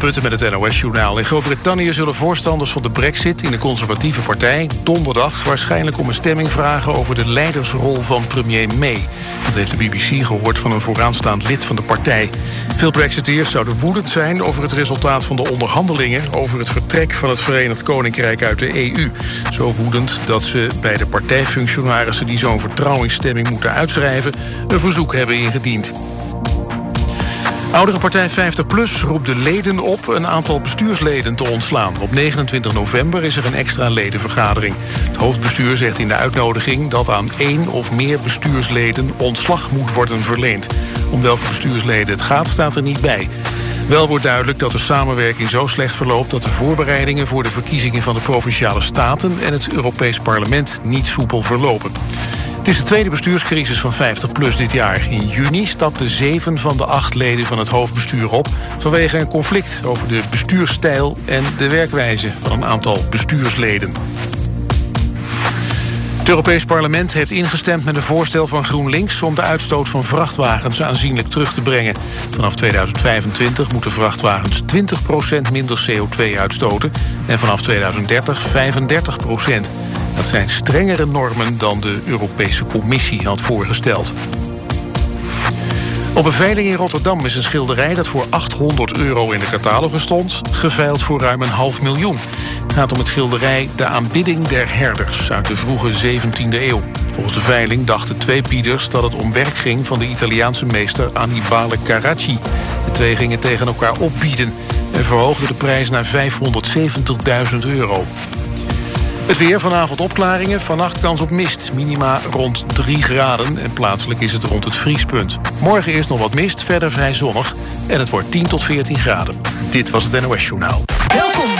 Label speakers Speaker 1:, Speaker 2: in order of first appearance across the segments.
Speaker 1: Putten met het NOS-journaal. In Groot-Brittannië zullen voorstanders van de brexit in de conservatieve partij... donderdag waarschijnlijk om een stemming vragen over de leidersrol van premier May. Dat heeft de BBC gehoord van een vooraanstaand lid van de partij. Veel brexiteers zouden woedend zijn over het resultaat van de onderhandelingen... over het vertrek van het Verenigd Koninkrijk uit de EU. Zo woedend dat ze bij de partijfunctionarissen... die zo'n vertrouwingsstemming moeten uitschrijven... een verzoek hebben ingediend. Oudere partij 50PLUS roept de leden op een aantal bestuursleden te ontslaan. Op 29 november is er een extra ledenvergadering. Het hoofdbestuur zegt in de uitnodiging dat aan één of meer bestuursleden ontslag moet worden verleend. Om welke bestuursleden het gaat staat er niet bij. Wel wordt duidelijk dat de samenwerking zo slecht verloopt... dat de voorbereidingen voor de verkiezingen van de Provinciale Staten... en het Europees Parlement niet soepel verlopen. Het is de tweede bestuurscrisis van 50PLUS dit jaar. In juni stapten zeven van de acht leden van het hoofdbestuur op... vanwege een conflict over de bestuursstijl en de werkwijze van een aantal bestuursleden. Het Europees Parlement heeft ingestemd met een voorstel van GroenLinks... om de uitstoot van vrachtwagens aanzienlijk terug te brengen. Vanaf 2025 moeten vrachtwagens 20% minder CO2 uitstoten... en vanaf 2030 35% Dat zijn strengere normen dan de Europese Commissie had voorgesteld. Op een veiling in Rotterdam is een schilderij dat voor 800 euro in de catalogus stond... geveild voor ruim een half miljoen. Het gaat om het schilderij De aanbidding der herders uit de vroege 17e eeuw. Volgens de veiling dachten twee bieders dat het om werk ging... van de Italiaanse meester Annibale Carracci. De twee gingen tegen elkaar opbieden... en verhoogden de prijs naar 570.000 euro. Het weer vanavond opklaringen, vannacht kans op mist. Minima rond 3 graden en plaatselijk is het rond het vriespunt. Morgen eerst nog wat mist, verder vrij zonnig en het wordt 10 tot 14 graden. Dit was het NOS Journaal.
Speaker 2: Welkom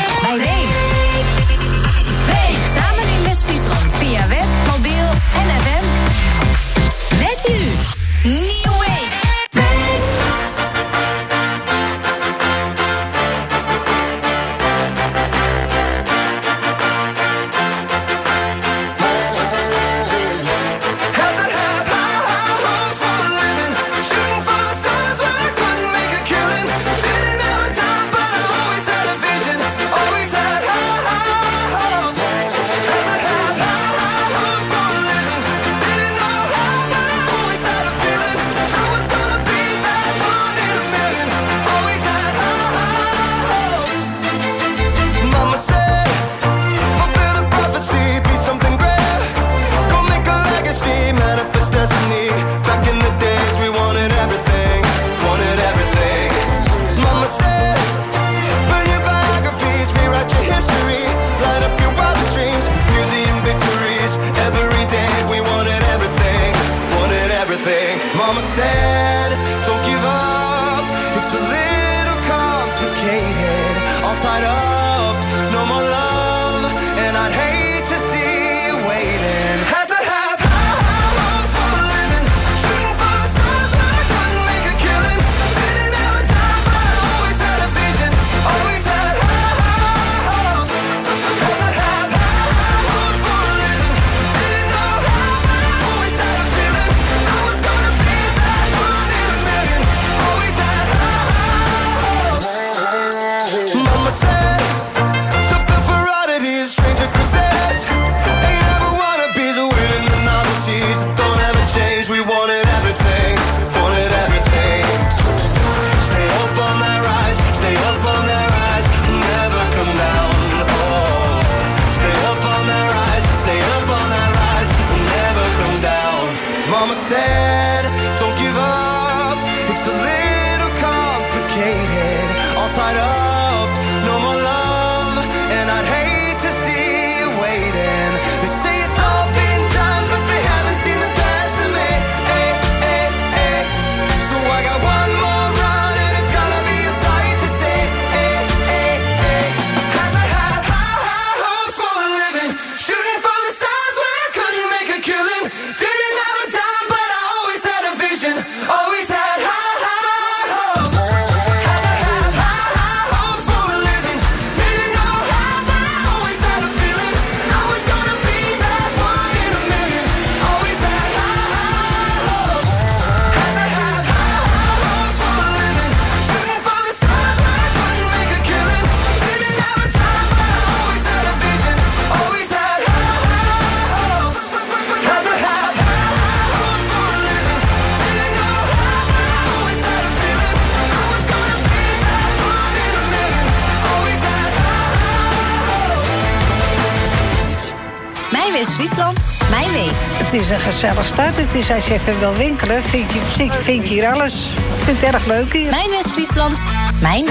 Speaker 3: is een gezellig stad. Het is als je even wil winkelen, vind je, vind je hier alles. Ik vind het erg leuk hier. Mijn West-Friesland, mijn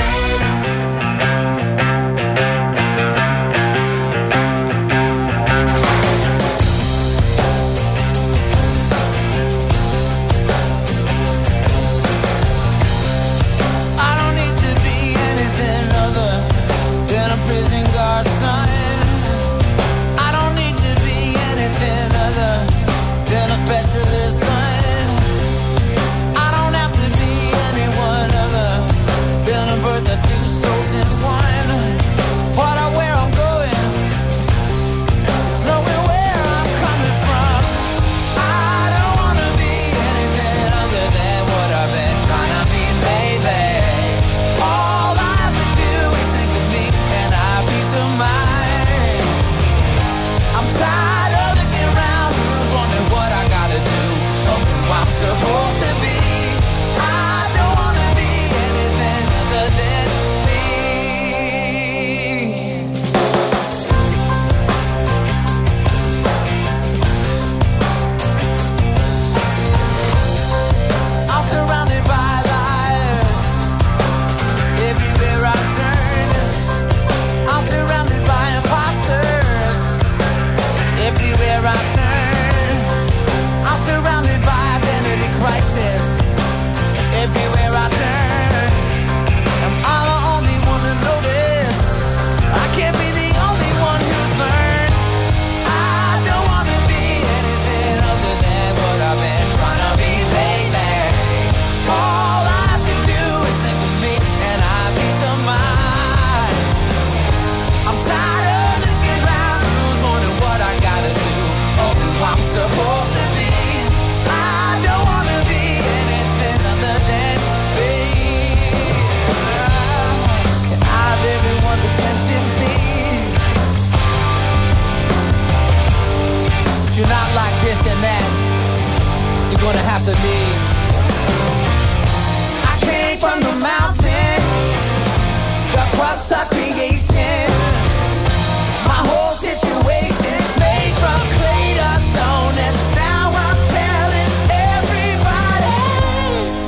Speaker 3: something that you're gonna have to need. I came from the mountain, the crust of creation. My whole situation made from clay to stone, and now I'm telling everybody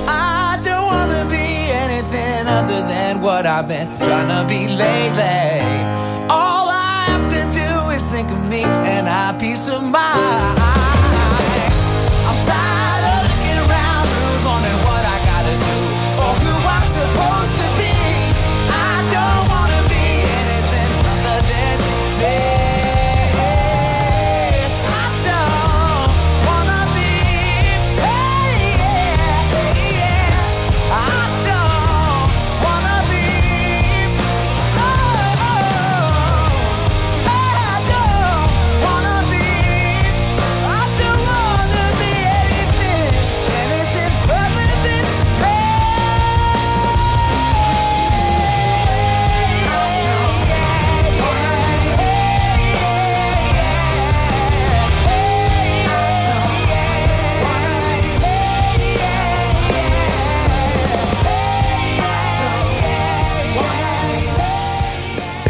Speaker 3: I don't wanna be anything other than what I've been trying to
Speaker 4: be lately.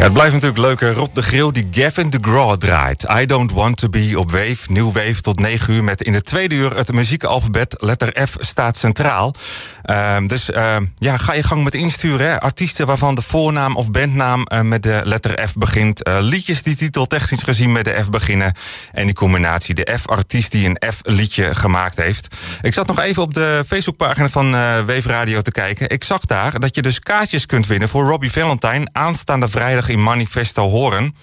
Speaker 5: Het
Speaker 6: blijft natuurlijk leuk. Rob de Grill die Gavin de Graw draait. I Don't Want To Be op Wave. Nieuw Wave tot 9 uur met in de tweede uur het muziekalfabet. Letter F staat centraal. Ehm, dus uh, ja, ga je gang met insturen. Hè. Artiesten waarvan de voornaam of bandnaam uh, met de letter F begint. Uh, liedjes die titel technisch gezien met de F beginnen. En die combinatie, de F-artiest die een F-liedje gemaakt heeft. Ik zat nog even op de Facebookpagina van Wave Radio te kijken. Ik zag daar dat je dus kaartjes kunt winnen voor Robbie Valentine aanstaande vrijdag in Manifesto horen.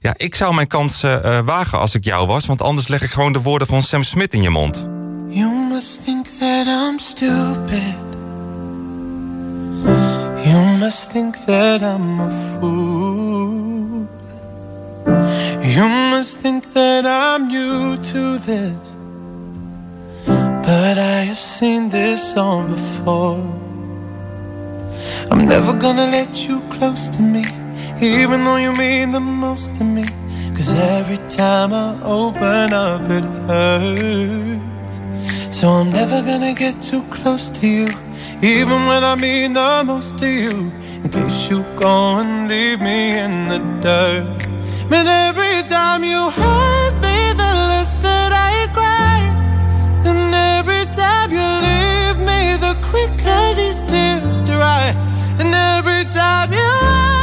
Speaker 6: Ja, ik zou mijn kansen uh, wagen als ik jou was, want anders leg ik gewoon de woorden van Sam Smith in je mond. You must think that I'm stupid. You must think that I'm a fool. You must think that I'm new to this. But I have seen this song before. I'm never gonna let you close to me. even though you mean the most to me. Cause every time I open up, it hurts. So I'm never gonna get too close to you, even when I mean the most to you. In case you go and leave me in the dirt.
Speaker 7: Man, every time you hurt me, the less that I cry. And every time you leave me, the quicker these tears dry. And every time you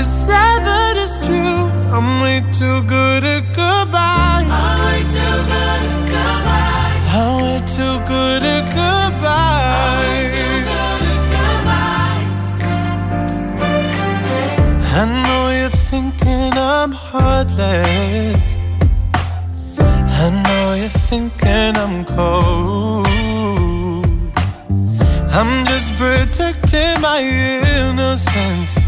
Speaker 7: It's sad that it's true. I'm way too good at goodbye. I'm way too good at goodbye. I'm way too good at goodbye. I know you're thinking I'm heartless. I know you're thinking I'm cold. I'm just protecting my innocence.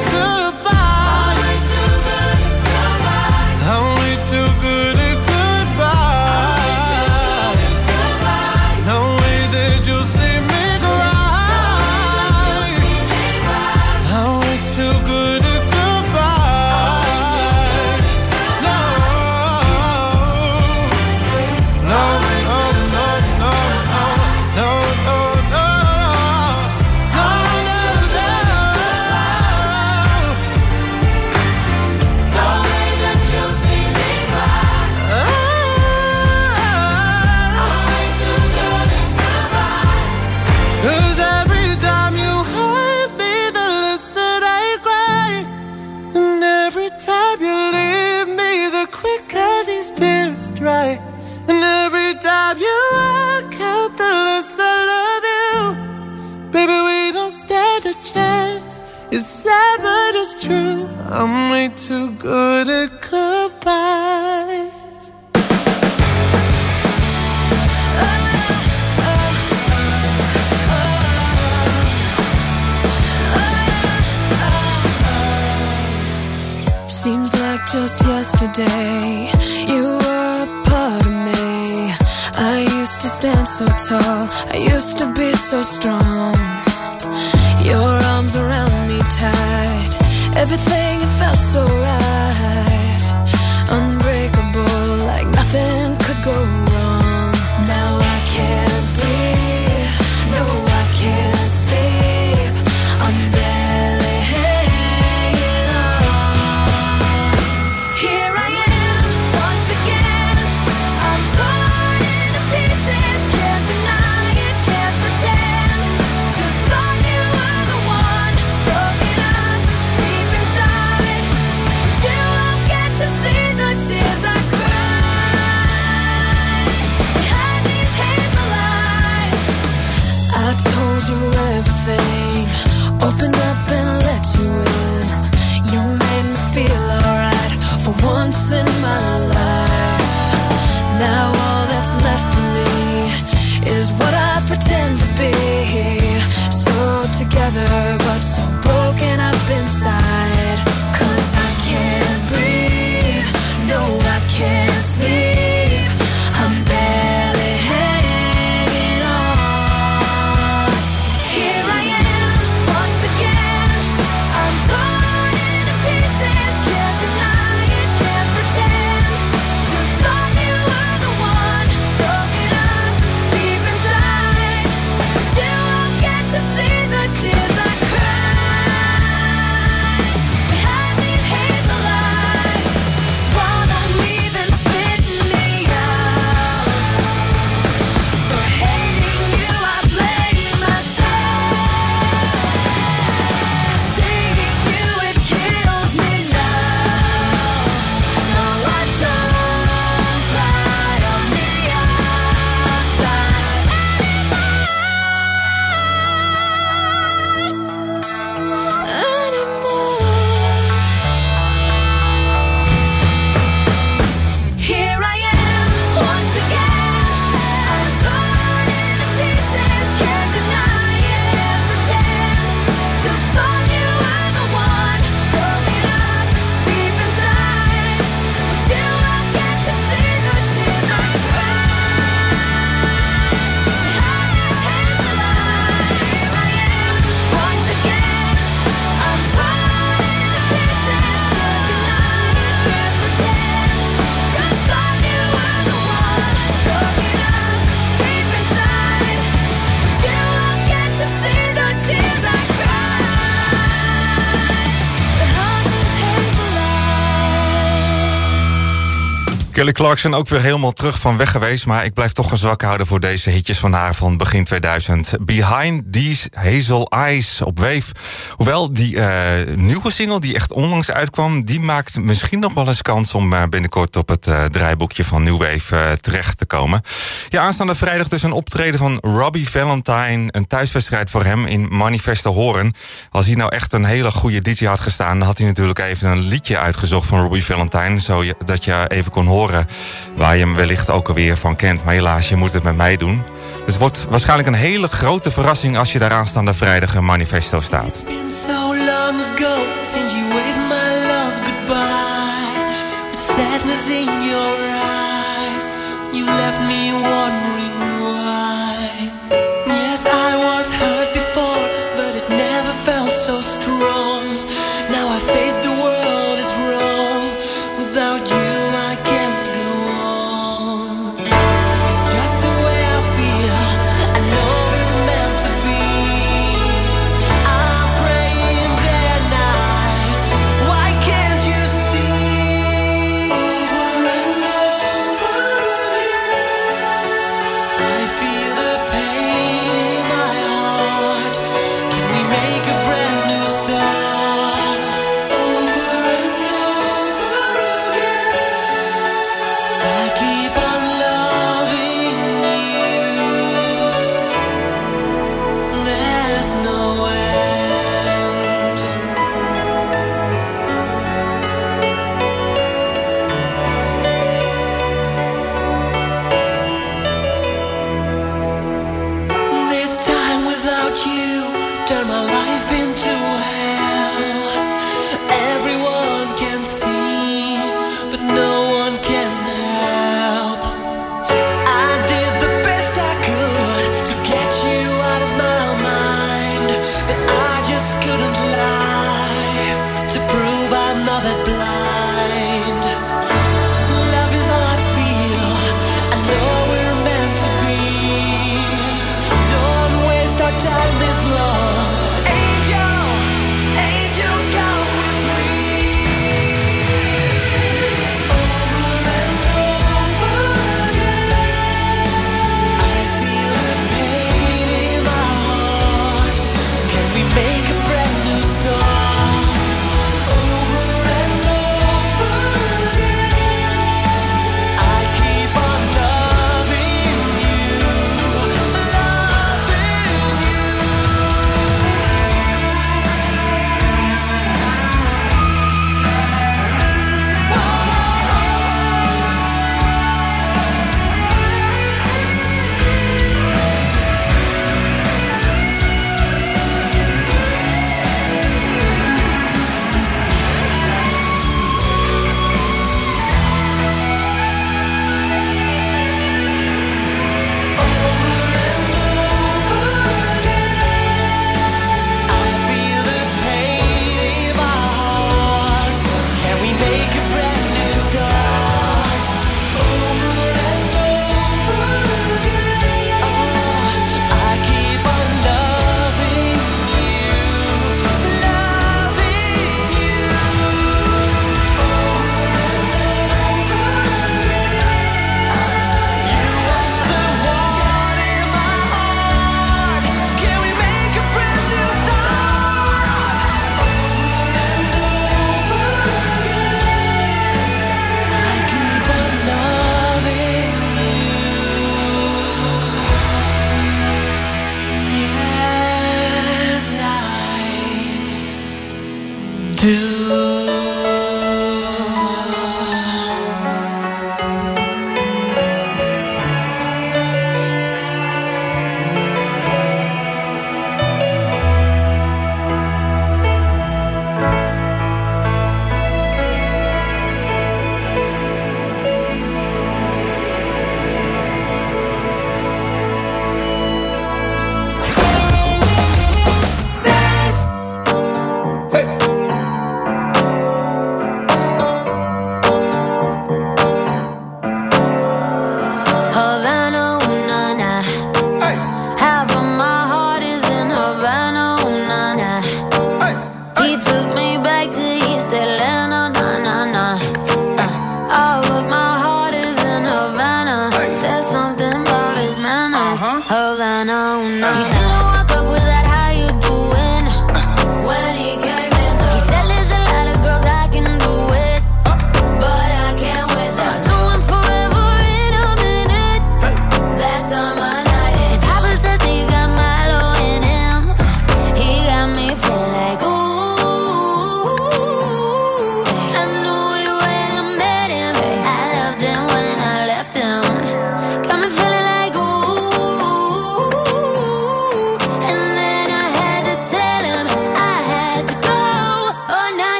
Speaker 7: too good at goodbyes.
Speaker 8: Seems like just yesterday you were a part of me. I used to stand so tall, I used to be so strong. Your arms around me tight. Everything felt so right.
Speaker 9: Kelly Clarkson ook weer helemaal terug van weg geweest. Maar ik blijf toch een zwak houden voor deze hitjes van haar van begin 2000. Behind These Hazel Eyes op Wave. Hoewel die eh, nieuwe single die echt onlangs uitkwam... die maakt misschien nog wel eens kans om eh, binnenkort op het eh, draaiboekje van New Wave terecht te komen. Ja, aanstaande vrijdag dus een optreden van Robbie Valentine. Een thuiswedstrijd voor hem in Manifesto Horen. Als hij nou echt een hele goede DJ had gestaan... dan had hij natuurlijk even een liedje uitgezocht van Robbie Valentine... zodat je even kon horen waar je hem wellicht ook alweer van kent. Maar helaas, je moet het met mij doen. Dus het wordt waarschijnlijk een hele grote verrassing als je daar aanstaande vrijdag een manifesto staat.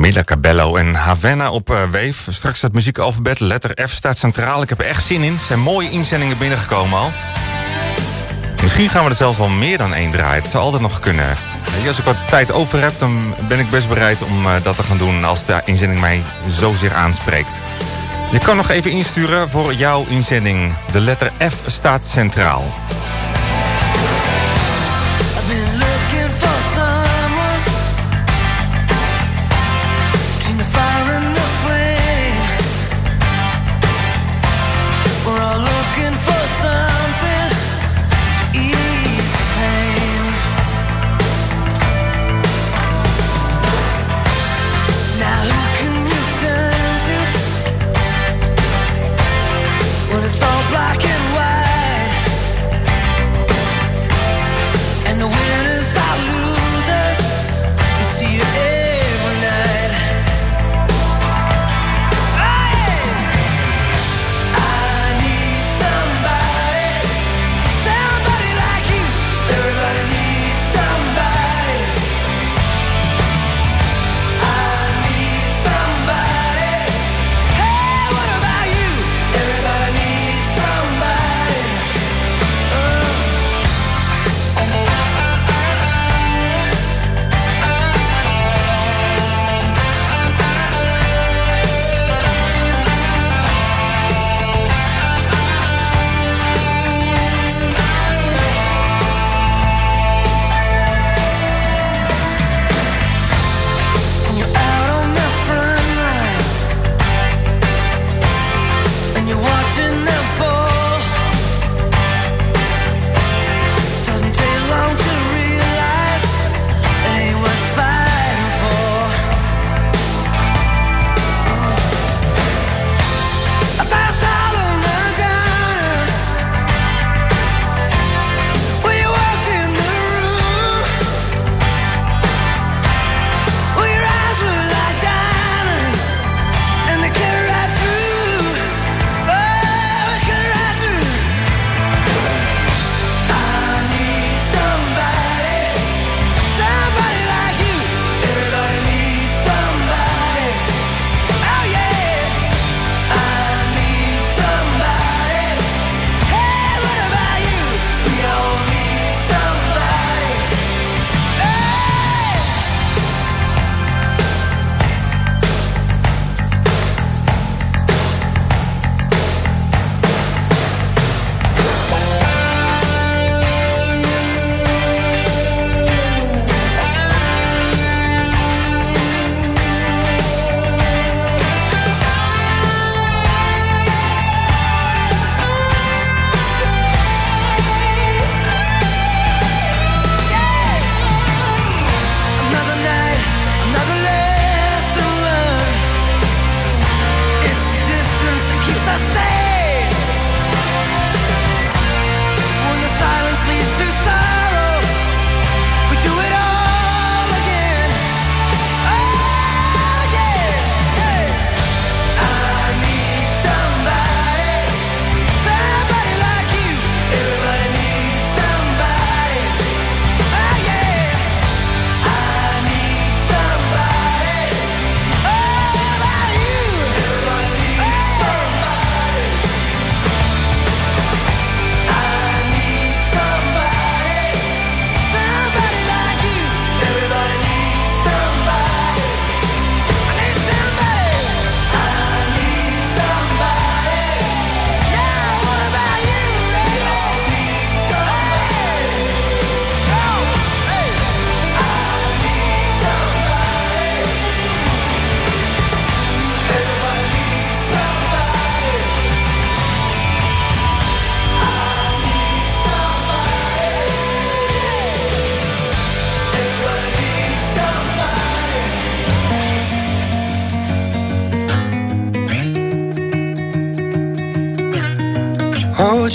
Speaker 6: Mila Cabello en Havana op eh, uh, Wave. Straks dat muziekalfabet, letter F staat centraal. Ik heb er echt zin in. Er zijn mooie inzendingen binnengekomen al. Misschien gaan we er zelfs wel meer dan één draaien. Het zou altijd nog kunnen. Als ik wat tijd over heb, dan ben ik best bereid om eh, dat te gaan doen... als de inzending mij zozeer aanspreekt. Je kan nog even insturen voor jouw inzending. De letter F staat centraal.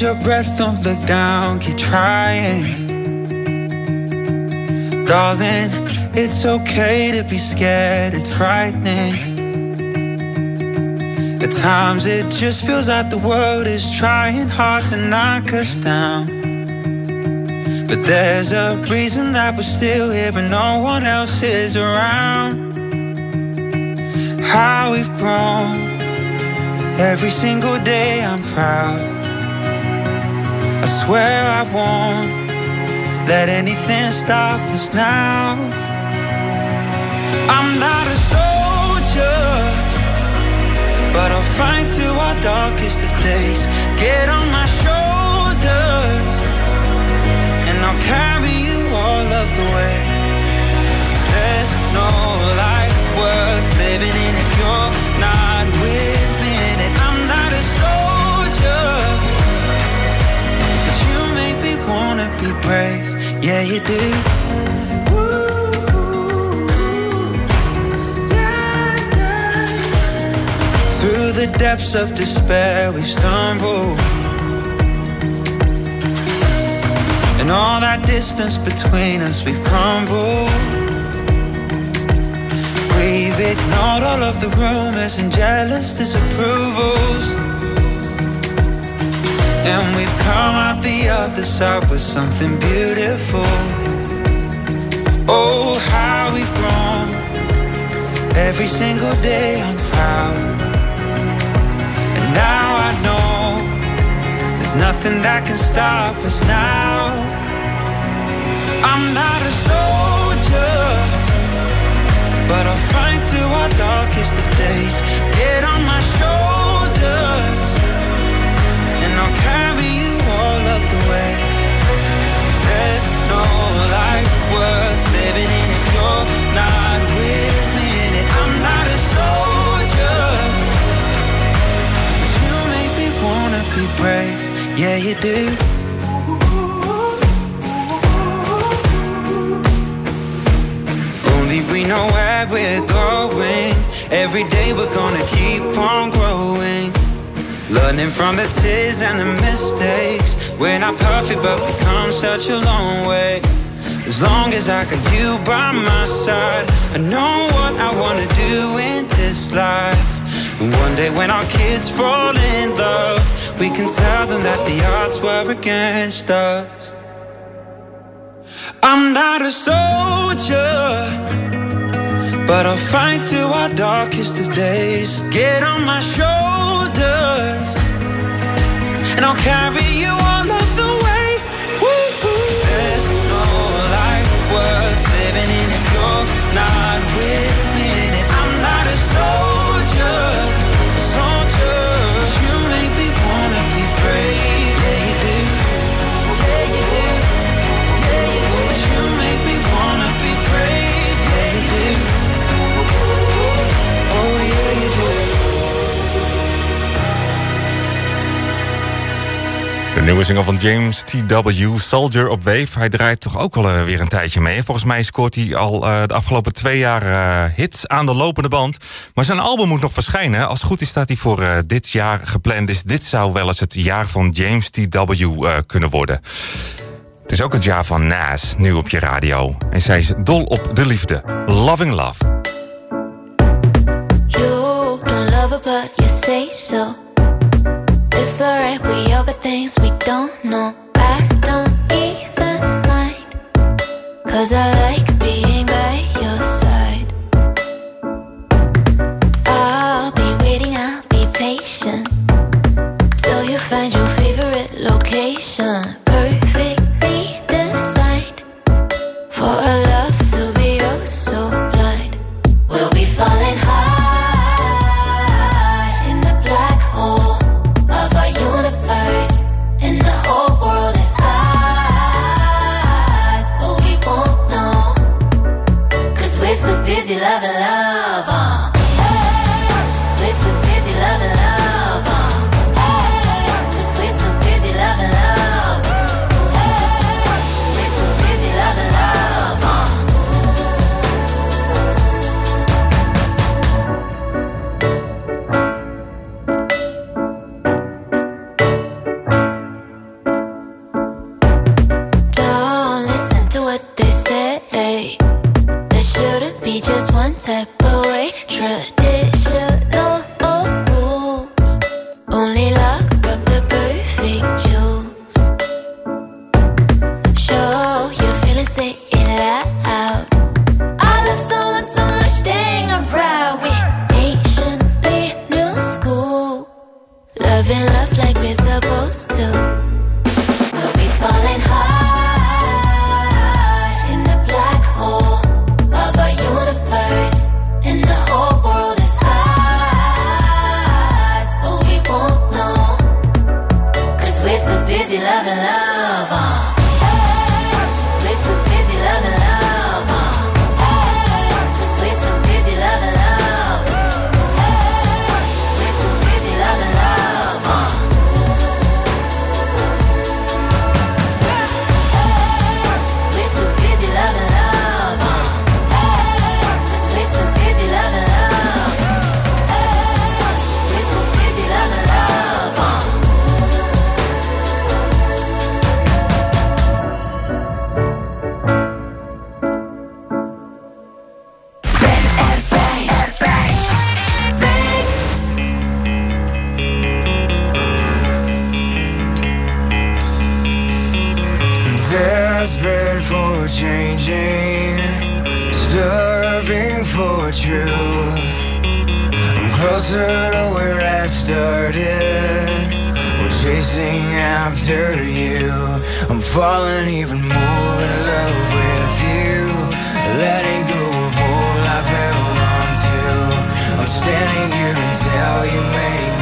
Speaker 10: Your breath, don't look down, keep trying. Darling, it's okay to be scared, it's frightening. At times it just feels like the world is trying hard to knock us down. But there's a reason that we're still here, but no one else is around. How we've grown. Every single day I'm proud. I swear I won't let anything stop us now. I'm not a soldier, but I'll fight through our darkest of days. Get on my shoulders, and I'll carry you all of the way. 'Cause there's no be brave. Yeah, you do. Through the depths of despair, we've stumbled. And all that distance between us, we've crumbled. We've ignored all of the rumors and jealous disapprovals. And we've come out the other side with something beautiful. Oh, how we've grown. Every single day I'm proud. And now I know there's nothing that can stop us now. I'm not a soldier, but I'll fight through our darkest of days. Get on my shoulders, Yeah, you do. Only we know where we're going. Every day we're gonna keep on growing. Learning from the tears and the mistakes. We're not perfect, but we've come such a long way. As long as I got you by my side, I know what I wanna do in this life. And one day when our kids fall in love, we can tell them that the odds were against us. I'm not a soldier, but I'll fight through our darkest of days. Get on my shoulders, and I'll carry you all of the way. 'Cause there's no life worth living in if you're not with
Speaker 6: nieuwe single van James T.W. Soldier op Wave. Hij draait toch ook wel eh, weer een tijdje mee. Volgens mij scoort hij al eh, de afgelopen twee jaar eh, hits aan de lopende band. Maar zijn album moet nog verschijnen. Als het goed is staat hij voor dit jaar gepland. Dus dit zou wel eens het jaar van James T.W. kunnen worden. Het is ook het jaar van Nas, nu op je radio. En zij is dol op de liefde. Loving Love.
Speaker 8: You don't love her, but you say so. It's alright, we don't know. I don't even mind. Cause I like
Speaker 4: I'm closer to where I started. I'm chasing after you. I'm falling even more in love with you. Letting go of all I've held on to. I'm standing here until you make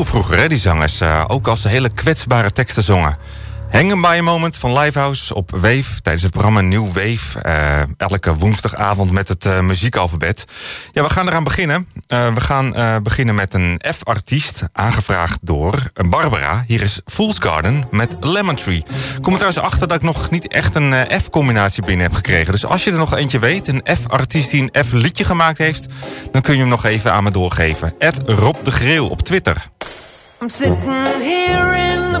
Speaker 6: Vroeger, hè, die zangers. eh, ook als ze hele kwetsbare teksten zongen. Hangen by a Moment van Livehouse op Wave tijdens het programma Nieuw Wave. eh, elke woensdagavond met het eh, muziekalfabet. Ja, we gaan eraan beginnen. Eh, we gaan beginnen met een F-artiest, aangevraagd door Barbara. Hier is Fool's Garden met Lemon Tree. Kom er trouwens achter dat ik nog niet echt een F-combinatie binnen heb gekregen. Dus als je er nog eentje weet, een F-artiest die een F-liedje gemaakt heeft... dan kun je hem nog even aan me doorgeven. Rob de Greel op Twitter.
Speaker 11: I'm sitting here in the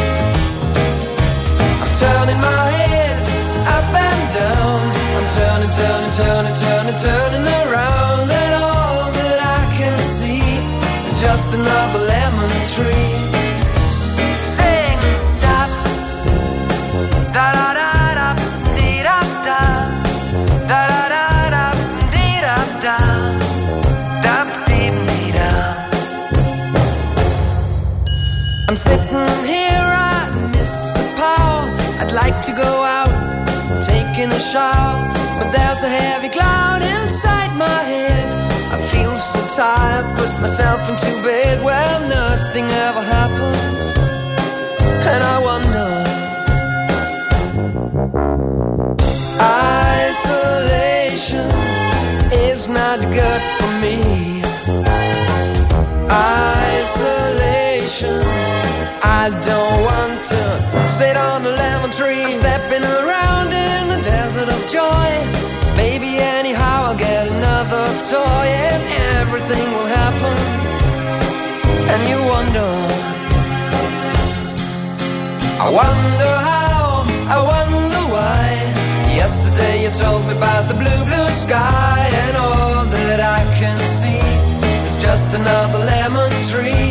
Speaker 11: Turning, turning, turning, turning, around, and all that I can see is just another lemon tree. Sing da da da da da dee da da da da da da dee da da da dee dee da. I'm sitting here, I miss the power. I'd like to go out, taking a shower, there's a heavy cloud inside my head. I feel so tired, put myself into bed. Well, nothing ever happens, and I wonder. Isolation is not good for me. Isolation. I don't want to sit on a lemon tree. I'm stepping around toy and everything will happen. And you wonder. I wonder how, I wonder why. Yesterday you told me about the blue, blue sky, and all that I can see is just another lemon tree.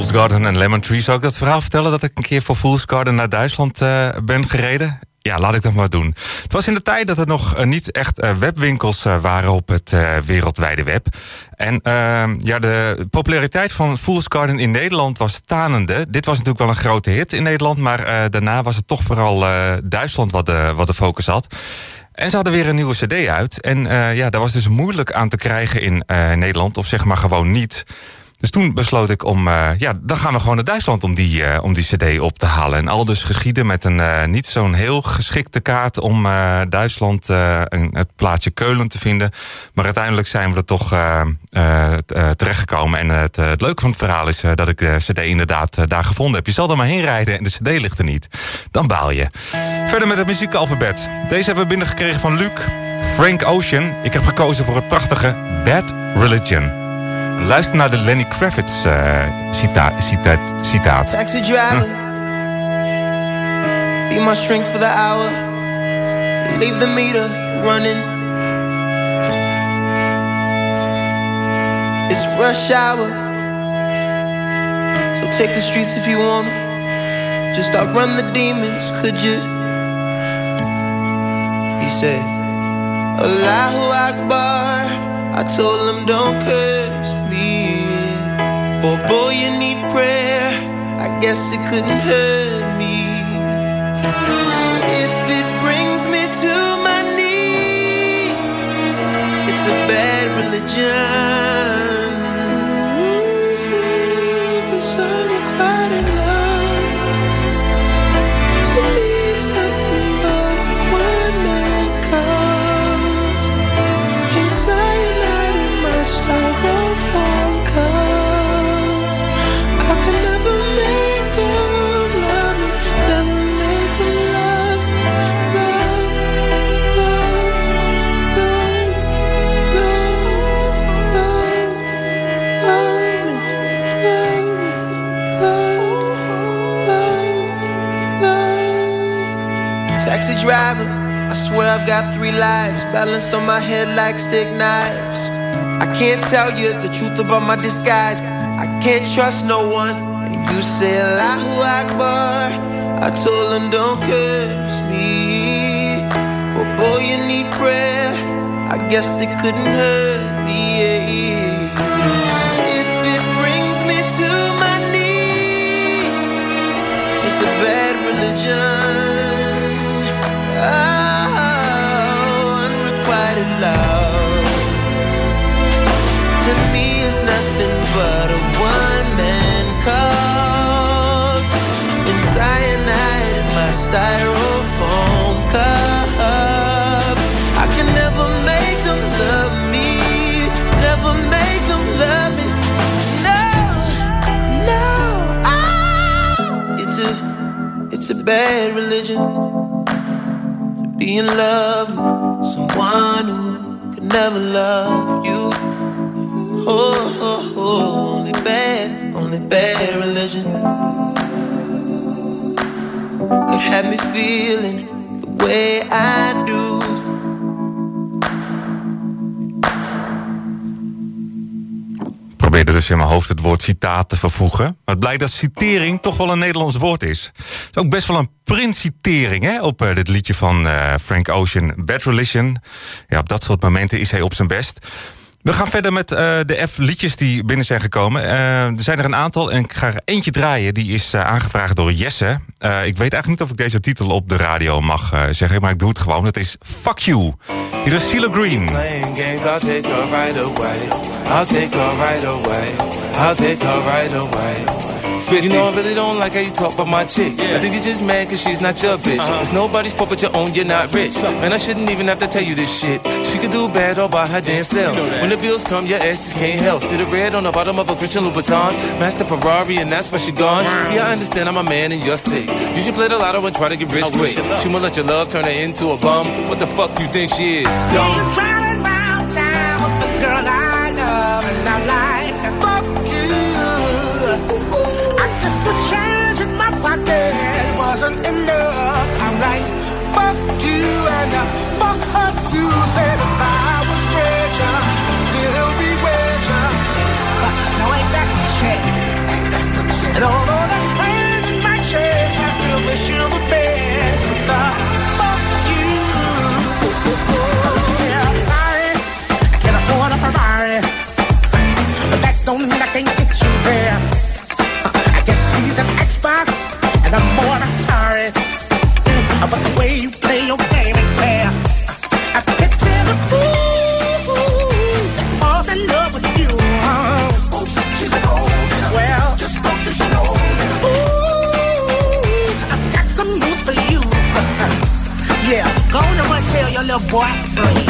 Speaker 6: Fool's Garden en Lemon Tree. Zou ik dat verhaal vertellen dat ik een keer voor Fool's Garden naar Duitsland eh, ben gereden? Ja, laat ik dat maar doen. Het was in de tijd dat er nog eh, niet echt eh, webwinkels waren op het wereldwijde web. En ehm, ja, de populariteit van Fool's Garden in Nederland was tanende. Dit was natuurlijk wel een grote hit in Nederland, maar daarna was het toch vooral Duitsland wat de, wat de focus had. En ze hadden weer een nieuwe CD uit. En ja, daar was dus moeilijk aan te krijgen in Nederland, of zeg maar gewoon niet. Dus toen besloot ik om, eh, ja, dan gaan we gewoon naar Duitsland om die, eh, om die CD op te halen. En al dus geschieden met een eh, niet zo'n heel geschikte kaart om Duitsland een, het plaatsje Keulen te vinden. Maar uiteindelijk zijn we er toch terechtgekomen. En het, het leuke van het verhaal is dat ik de CD inderdaad daar gevonden heb. Je zal er maar heen rijden en de CD ligt er niet. Dan baal je. Verder met het muziekalfabet. Deze hebben we binnengekregen van Luc. Frank Ocean. Ik heb gekozen voor het prachtige Bad Religion. Luister naar de Lenny Kravitz eh, cita cita citaat.
Speaker 11: Taxi driver, be my shrink for the hour. Leave the meter running. It's rush hour, so take the streets if you wanna. Just outrun the demons, could you? He said, Allahu Akbar. I told him, don't curse me. Boy, oh, boy, you need prayer. I guess it couldn't hurt me. If it brings me to my knees, it's a bad religion. Swear I've got three lives balanced on my head like stick knives. I can't tell you the truth about my disguise. I
Speaker 2: can't trust no one. And you say Allahu Akbar. I told them don't curse me. But boy, you need prayer. I guess they couldn't hurt me. If it brings me to my knees, it's a bad religion. Styrofoam cup. I can never make them love me. Never make them love me. No, no. Ah, it's a, it's a bad religion to be in love with someone who could never love you. Oh, oh, oh, only bad, only bad religion could have me feeling the way I do.
Speaker 6: probeerde dus in mijn hoofd het woord citaat te vervoegen. Maar het blijkt dat citering toch wel een Nederlands woord is. Het is ook best wel een print-citering hè, op eh, dit liedje van eh, Frank Ocean, Bad Religion. Ja, op dat soort momenten is hij op zijn best. We gaan verder met eh, de F-liedjes die binnen zijn gekomen. Eh, er zijn er een aantal en ik ga er eentje draaien. Die is eh, aangevraagd door Jesse. Ik weet eigenlijk niet of ik deze titel op de radio mag zeggen, maar ik doe het gewoon. Het is Fuck You. Hier is Green.
Speaker 12: I'll take her right away. I'll take her right away. I'll take her right away. You know I really don't like how you talk about my chick. Yeah. I think you're just mad cause she's not your bitch. It's nobody's fault but your own, you're not rich. And I shouldn't even have to tell you this shit. She could do bad all by her damn self. When the bills come, your ass just can't help. See the red on the bottom of a Christian Louboutins, Master Ferrari, and that's where she gone. See, I understand I'm a man and you're sick. You should play the lotto and try to get rich quick. She won't let your love turn her into a bum. What the fuck you think she is? Dumb.
Speaker 13: Enough. I'm like, fuck you and uh, fuck her too. Said if I was richer, I'd still be Now ain't that some shit? And although there's pain in my chest, I still wish you the best. Fuck you. I'm sorry, I can't afford a Ferrari. But that don't mean I can't get you there. I guess he's an little boy. See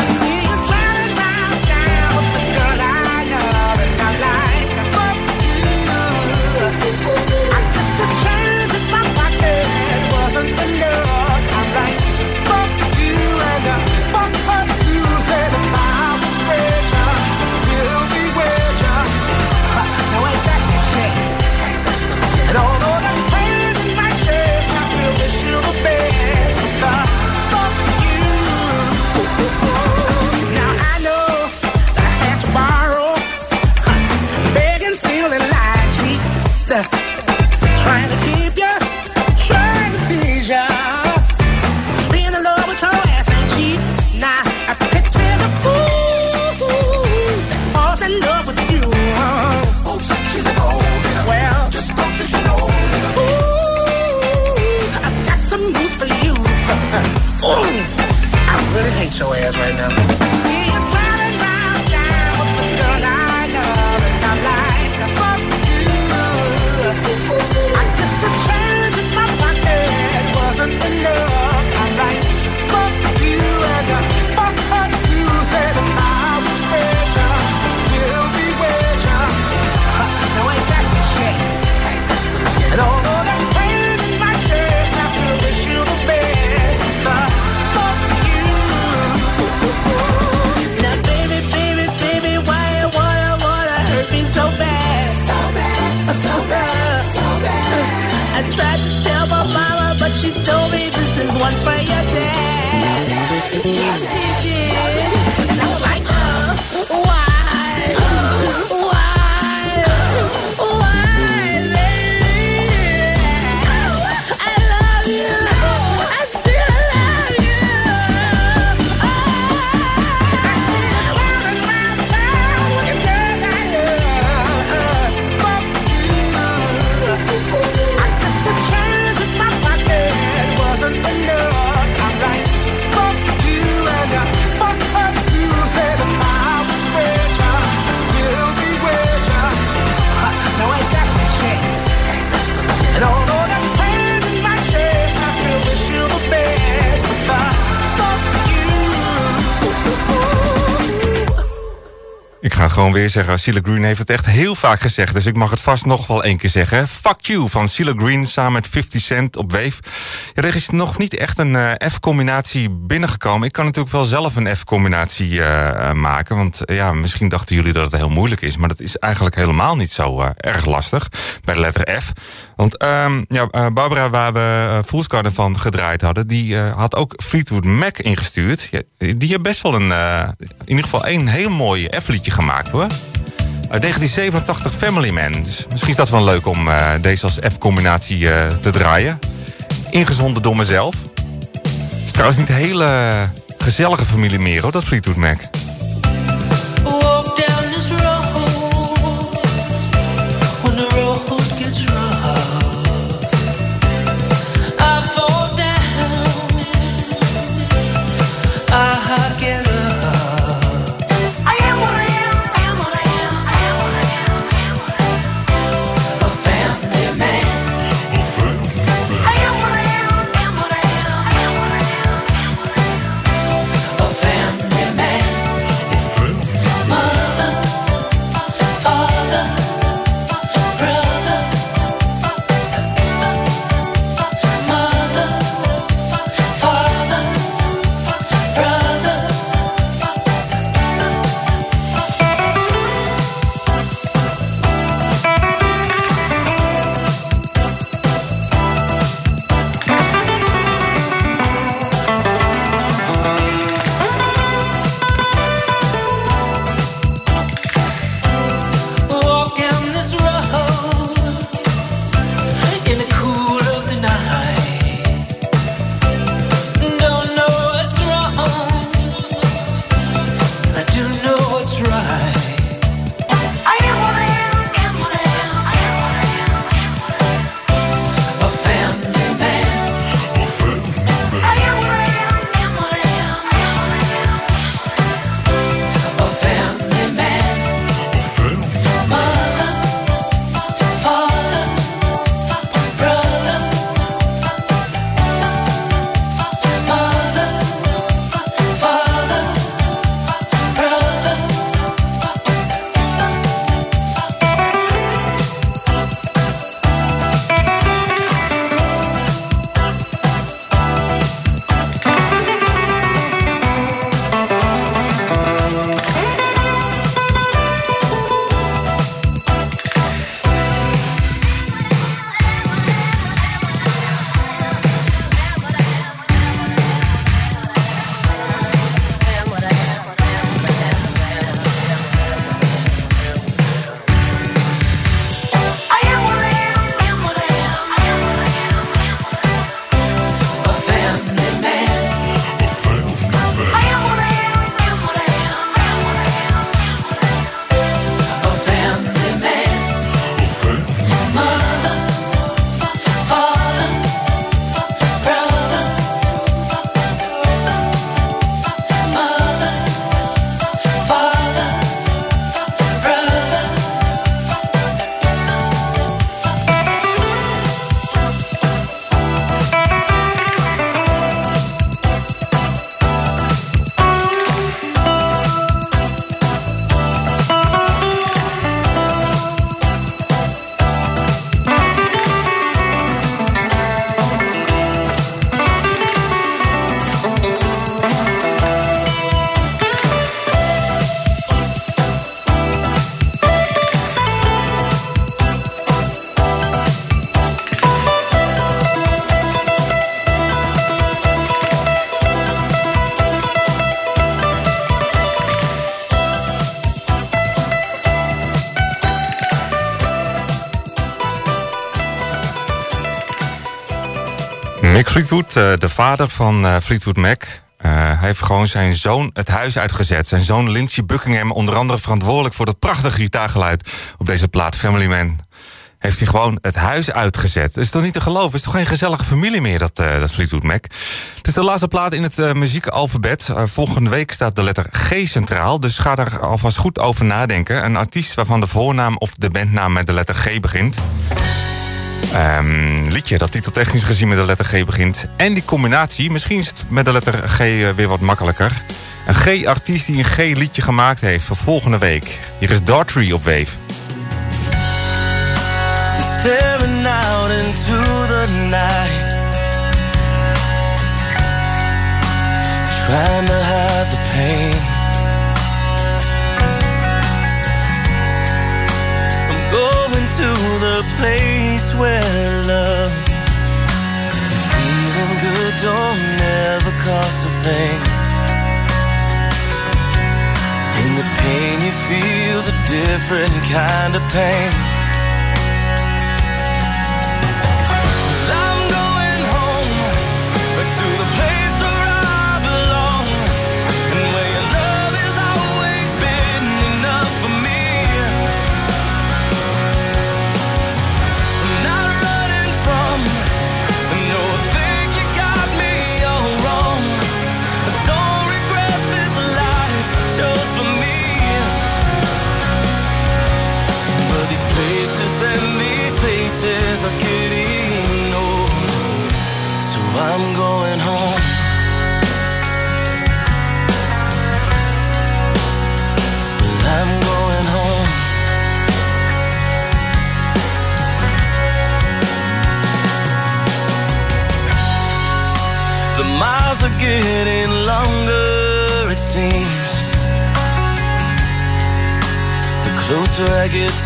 Speaker 6: zeggen. Green heeft het echt heel vaak gezegd. Dus ik mag het vast nog wel één keer zeggen. Fuck you van Sheila Green samen met 50 Cent op Wave. Er is nog niet echt een eh, F-combinatie binnengekomen. Ik kan natuurlijk wel zelf een F-combinatie eh, eh, maken. Want ja, misschien dachten jullie dat het heel moeilijk is. Maar dat is eigenlijk helemaal niet zo erg lastig. Bij de letter F. Want ehm, ja, Barbara, waar we Fool's van gedraaid hadden... die had ook Fleetwood Mac ingestuurd. Die heeft best wel een, in ieder geval één heel mooi F-liedje gemaakt, hoor. Uit 1987 Family Man. Dus misschien is dat wel leuk om deze als F-combinatie te draaien. Ingezonden door mezelf. Het is trouwens niet een hele gezellige familie meer, hoor, dat Fleetwood Mac. Eh, de vader van eh, Fleetwood Mac. eh, hij heeft gewoon zijn zoon het huis uitgezet. Zijn zoon Lindsey Buckingham, onder andere verantwoordelijk voor dat prachtige gitaargeluid op deze plaat Family Man. Heeft hij gewoon het huis uitgezet. Is toch niet te geloven? Het is toch geen gezellige familie meer, dat, eh, dat Fleetwood Mac? Het is de laatste plaat in het eh, muziekalfabet. Volgende week staat de letter G centraal. Dus ga daar alvast goed over nadenken. Een artiest waarvan de voornaam of de bandnaam met de letter G begint. Ehm, liedje dat titeltechnisch gezien met de letter G begint. En die combinatie, misschien is het met de letter G eh, weer wat makkelijker. Een G-artiest die een G-liedje gemaakt heeft voor volgende week. Hier is Daughtry op Wave.
Speaker 2: out into the night. Trying to hide the pain. Where love feeling good don't never cost a thing. And the pain you feel's a different kind of pain.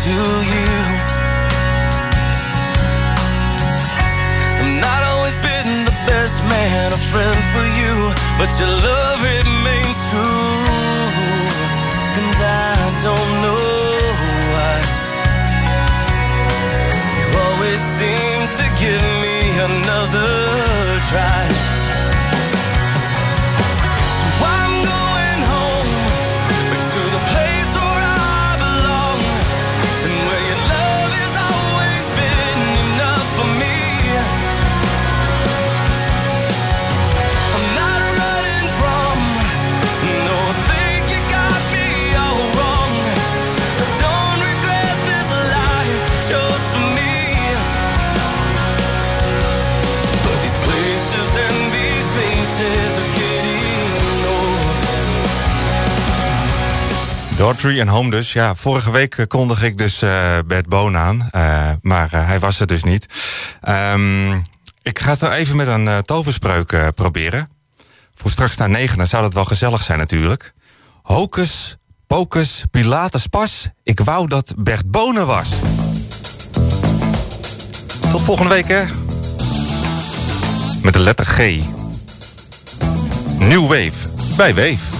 Speaker 2: To
Speaker 6: En Home dus. Ja, vorige week eh, kondig ik dus eh Bert Boon aan. eh, maar hij was er dus niet. Ehm, ik ga het er even met een toverspreuk proberen. Voor straks na negen, dan zou dat wel gezellig zijn natuurlijk. Hocus, pocus, pilatus pas. Ik wou dat Bert Bonen was. Tot volgende week, hè. Met de letter G. New Wave bij Wave.